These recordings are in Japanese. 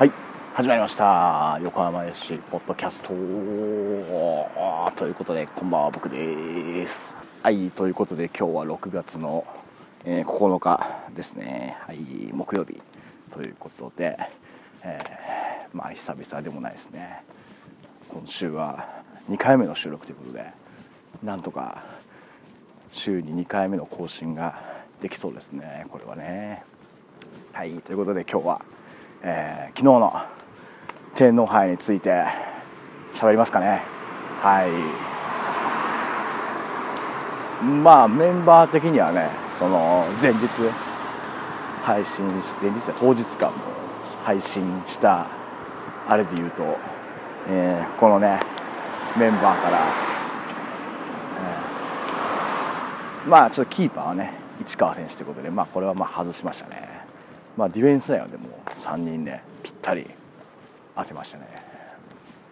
はい。始まりました。横浜 FC ポッドキャスト。ということでこんばんは僕です。はいということで今日は6月の、えー、9日ですね。はい木曜日。ということで、えー、まあ久々でもないですね。今週は2回目の収録ということでなんとか週に2回目の更新ができそうですね。これはね。はいということで今日は、えー、昨日の天皇杯について喋りますかね。はい。まあメンバー的にはねその前日配信して前日は当日かも配信したあれで言うと、えー、このねメンバーから、えー、まあちょっとキーパーはね市川選手ということでまあこれはまあ外しましたね。まあディフェンス内はでも3人でぴったり当てましたね。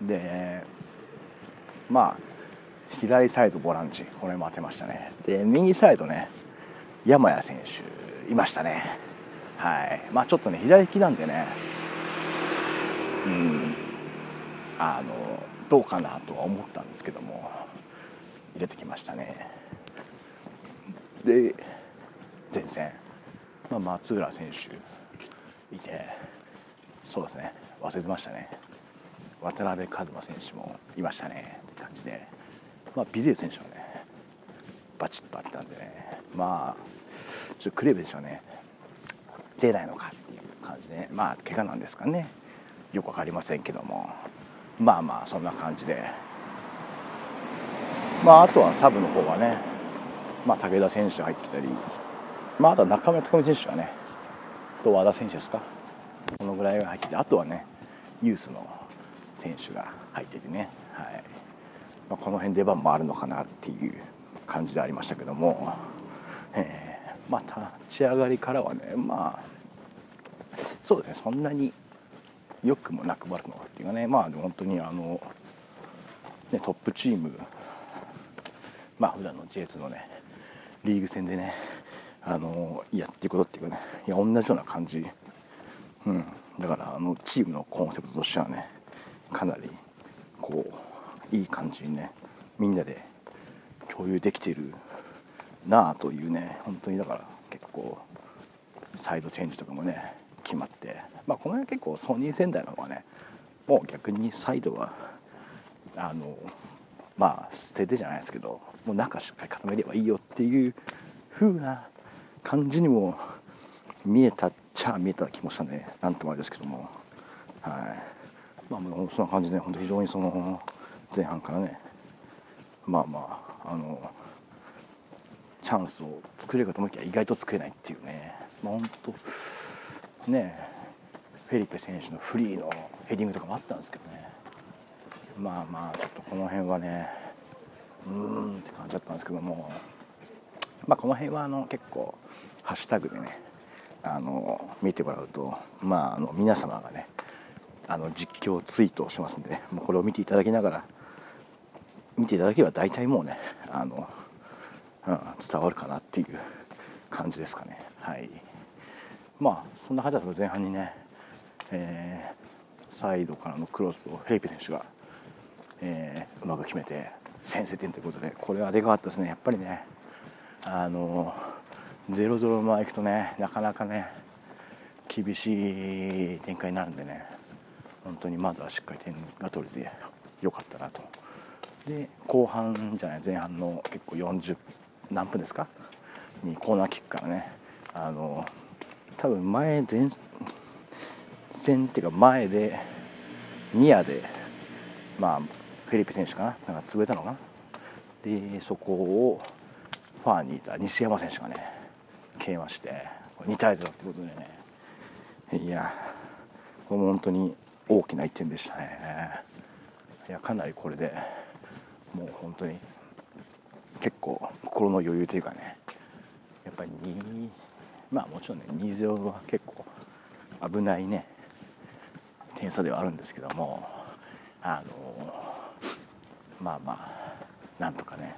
でまあ左サイドボランチこれも当てましたね。で右サイドね山谷選手いましたね。はい。まあちょっとね左利きなんでねうんあのどうかなとは思ったんですけども入れてきましたね。で前線、まあ、松浦選手いてそうですね。忘れてましたね。渡辺一馬選手もいましたね。って感じで、まあ、ビゼル選手はねバチッとあったんでね。まあちょっとクレーブでしょうね。出ないのかっていう感じでまあ怪我なんですかね。よく分かりませんけども。まあまあそんな感じで。まああとはサブの方はね、まあ、武田選手入ってたり、まあ、あとは中村匠選手はね。と和田選手ですか？このぐらいが入っててあとはねユースの選手が入っててね、はい。まあ、この辺出番もあるのかなっていう感じでありましたけども、えー、まあ立ち上がりからはねまあそうですね。そんなに良くもなく悪くもっていうかね。まあ本当にあの、ね、トップチーム。まあ普段の J2 のねリーグ戦でねあのやっていくことっていうかねいや同じような感じ。うん、だからあのチームのコンセプトとしてはねかなりこういい感じにねみんなで共有できているなあというね本当にだから結構サイドチェンジとかもね決まって、まあ、この辺結構ソニー仙台の方はねもう逆にサイドはあのまあ捨ててじゃないですけどもう中しっかり固めればいいよっていう風な感じにも見えたちゃ見えた気もしたね。なんともあれですけども。はい。まあもうそんな感じで本当非常にその前半からね。まあまああのチャンスを作れるかと思いきや意外と作れないっていうね。本当ねフェリペ選手のフリーのヘディングとかもあったんですけどね。まあまあちょっとこの辺はねうーんって感じだったんですけども。まあこの辺はあの結構ハッシュタグでねあの見てもらうと、まあ、あの皆様がねあの実況ツイートをしますんで、ね、もうこれを見ていただきながら見ていただければ大体もうねあの、うん、伝わるかなっていう感じですかね。はい。まあそんな感じだと前半にね、えー、サイドからのクロスをフェイペ選手が、えー、うまく決めて先制点ということでこれはでかかったですね。やっぱりねあの0-0のままいくとねなかなかね厳しい展開になるんでね本当にまずはしっかり点が取れてよかったなと。で後半じゃない前半の結構40何分ですか？にコーナーキックからねあの多分前前線っていうか前でニアでまあフェリペ選手かな？なんか潰れたのかな？でそこをファーにいた西山選手がね消えまして2対0ってことでね。いやこれも本当に大きな1点でしたね。いやかなりこれでもう本当に結構心の余裕というかねやっぱり2まあもちろんね2-0は結構危ないね点差ではあるんですけどもあのまあまあなんとかね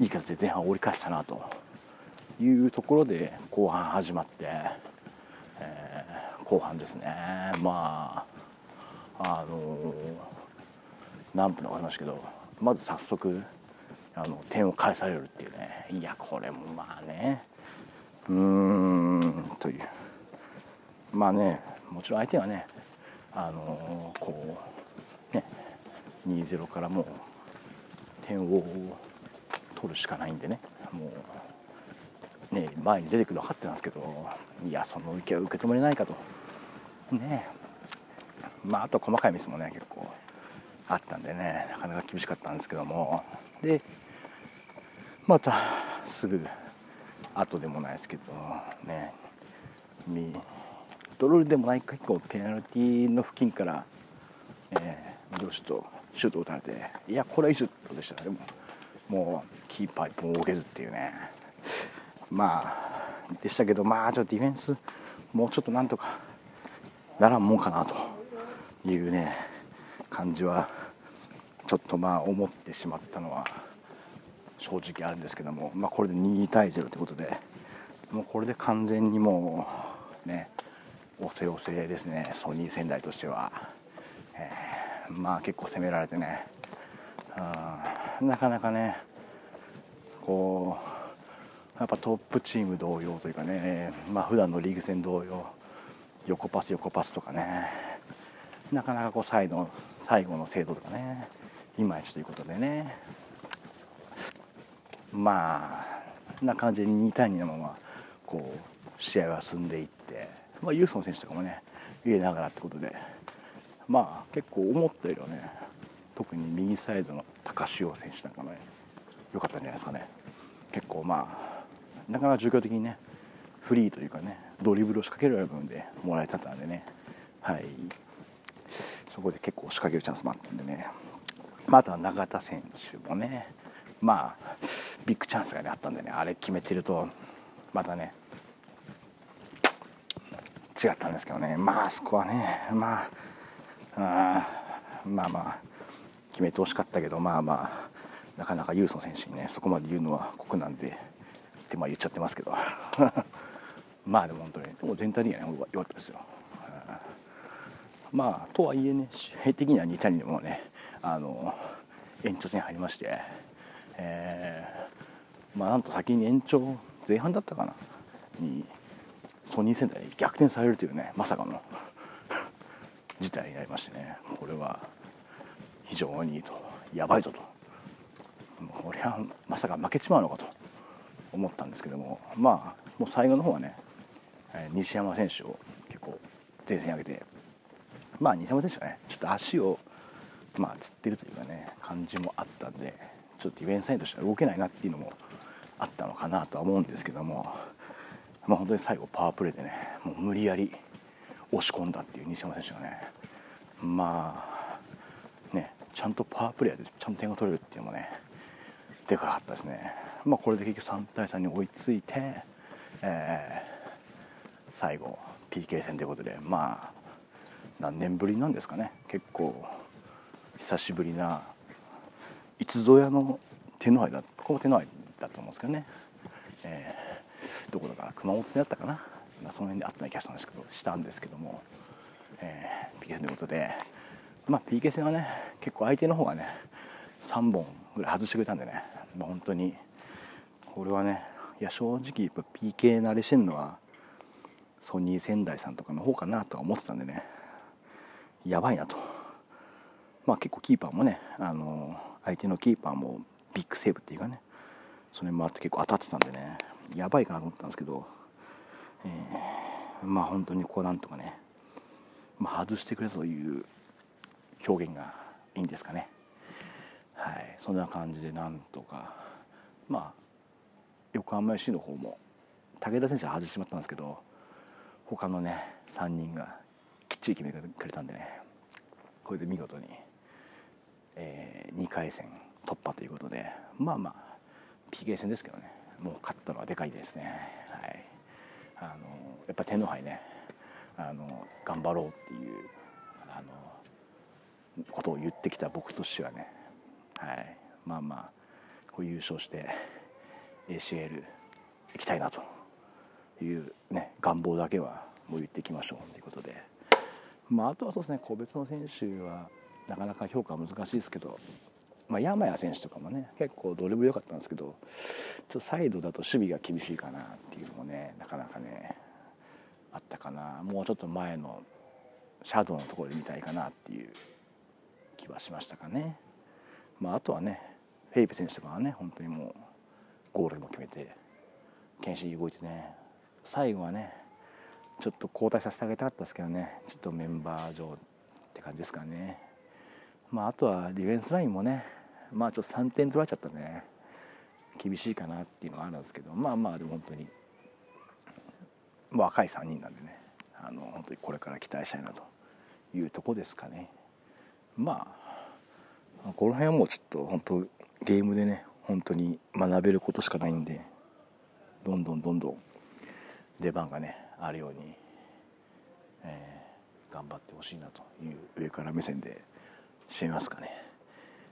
いい形で前半を折り返したなというところで後半始まって、えー、後半ですね。まああの何分かかりましたけどまず早速あの点を返されるっていうね。いやこれもまあね。うーんという。まあねもちろん相手はねあのこうね2-0からもう点を取るしかないんでね。もうね前に出てくるの分かってたんですけどいやその受けは受け止めれないかと。ね。まああと細かいミスもね結構あったんでねなかなか厳しかったんですけども。でまたすぐ後でもないですけどね。ドロールでもないか結構ペナルティーの付近から、えー、どしとシュートを打たれていやこれはいいシュートでしたでももうキーパー一本動けずっていうね。まあでしたけどまあちょっとディフェンスもうちょっとなんとかならんもんかなというね感じはちょっとまあ思ってしまったのは正直あるんですけども、まあ、これで2対0ということでもうこれで完全にもうね押せ押せですねソニー仙台としては、えー、まあ結構攻められてねなかなかねこうやっぱトップチーム同様というかねまあ普段のリーグ戦同様横パス横パスとかねなかなかこう最後最後の精度とかねいまいちということでね。まあな感じで2対2のままこう試合は進んでいって、まあ、ユーソン選手とかもね入れながらってことでまあ結構思ったよりはね特に右サイドの高潮選手なんかもね良かったんじゃないですかね。結構まあなかなか状況的にねフリーというかねドリブルを仕掛けられる部分でもらえたんでね。はい。そこで結構仕掛けるチャンスもあったんでね。また永田選手もねまあビッグチャンスが、ね、あったんでねあれ決めてるとまたね違ったんですけどね。まああそこはねまああまあまあ決めてほしかったけどまあまあなかなかユーソン選手にねそこまで言うのは酷なんで。ってまあ言っちゃってますけど。まあでも本当にでも全体的にはね良かったですよ。まあとはいえね試合的には2対2でもねあの延長戦入りまして、えー、まあなんと先に延長前半だったかなにソニー仙台に逆転されるというねまさかの 事態になりましてねこれは非常にいいとやばいぞと。これはまさか負けちまうのかと。思ったんですけどもまあもう最後の方はね西山選手を結構前線に上げてまあ西山選手はねちょっと足をまあつってるというかね感じもあったんでちょっとディフェンスサイドとしては動けないなっていうのもあったのかなとは思うんですけどもまあ本当に最後パワープレーでねもう無理やり押し込んだっていう西山選手がねまあねちゃんとパワープレーでちゃんと点が取れるっていうのもねでかかったですね。まあこれで結局3対3に追いついて、えー、最後 PK 戦ということでまあ何年ぶりなんですかね。結構久しぶりないつぞやの手の愛だここ手の愛だと思うんですけどね、えー、どこだか熊本戦だったかな、まあ、その辺であったような気がしたんですけどしたんですけども、えー、PK 戦ということで、まあ、PK 戦はね結構相手の方がね3本ぐらい外してくれたんでね、まあ、本当にこれはねいや正直やっぱ PK 慣れしてるのはソニー仙台さんとかの方かなとは思ってたんでねやばいなと。まあ、結構キーパーもねあの相手のキーパーもビッグセーブっていうかねそれもあって結構当たってたんでねやばいかなと思ったんですけど、えー、まあ本当にこうなんとかね、まあ、外してくれという表現がいいんですかねはいそんな感じでなんとかまあ横浜 FC の方も武田選手は外してしまったんですけど他のね3人がきっちり決めてくれたんでねこれで見事にえー、2回戦突破ということでまあまあ PK 戦ですけどねもう勝ったのはでかいですね、はい、あのやっぱり天皇杯ねあの頑張ろうっていうあのことを言ってきた僕としてはね、はい、まあまあこう優勝して ACL 行きたいなという、ね、願望だけはもう言っていきましょうということで、まあ、あとはそうですね個別の選手はなかなか評価は難しいですけど、まあ、山谷選手とかもね結構ドリブル良かったんですけどちょっとサイドだと守備が厳しいかなっていうのもねなかなかねあったかなもうちょっと前のシャドウのところで見たいかなっていう気はしましたかね。まあ、あとはねフェイペ選手とかはね本当にもうゴールも決めて剣士動いてね。最後はねちょっと交代させてあげたかったですけどね。ちょっとメンバー上って感じですかね。まああとはディフェンスラインもねまあちょっと3点取られちゃったんでね。厳しいかなっていうのがあるんですけどまあまあでも本当に若い3人なんでね。あの本当にこれから期待したいなというとこですかね。まあこの辺はもうちょっと本当ゲームでね本当に学べることしかないんでどんどんどんどん出番がねあるように、えー、頑張ってほしいなという上から目線でしてみますかね。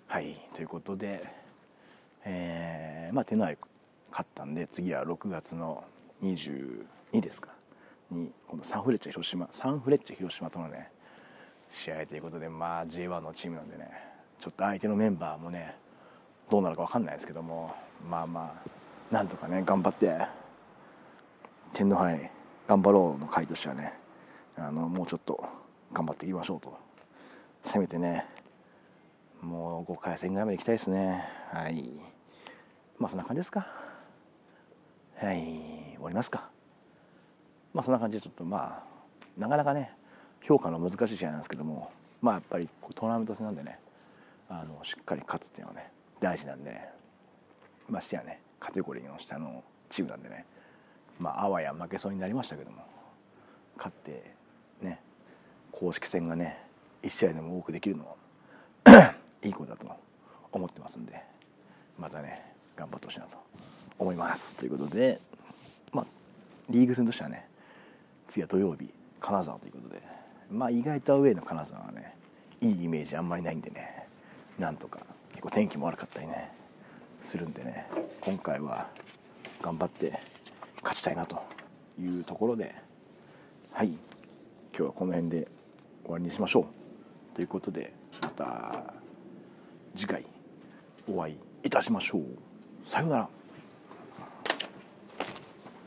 はいということで、えー、まあ手の愛勝ったんで次は6月の22ですかに今度サンフレッチェ広島サンフレッチェ広島とのね試合ということでまあ J1 のチームなんでねちょっと相手のメンバーもねどうなるか分かんないですけどもまあまあなんとかね頑張って天皇杯頑張ろうの回としてはねあのもうちょっと頑張っていきましょうと。せめてねもう5回戦ぐらいまで行きたいですね。はい。まあそんな感じですか。はい。終わりますか。まあそんな感じでちょっとまあなかなかね評価の難しい試合なんですけどもまあやっぱりトーナメント戦なんでねあのしっかり勝つっていうのはね大事なんで、ね、ましてやねカテゴリーの下のチームなんでね。まああわや負けそうになりましたけども。勝ってね公式戦がね1試合でも多くできるのは いいことだと思ってますんでまたね頑張ってほしいなと思います。ということでまあリーグ戦としてはね次は土曜日金沢ということでまあ意外とアウェーの金沢はねいいイメージあんまりないんでねなんとか結構天気も悪かったりねするんでね今回は頑張って勝ちたいなというところではい今日はこの辺で終わりにしましょう。ということでまた次回お会いいたしましょう。さようなら。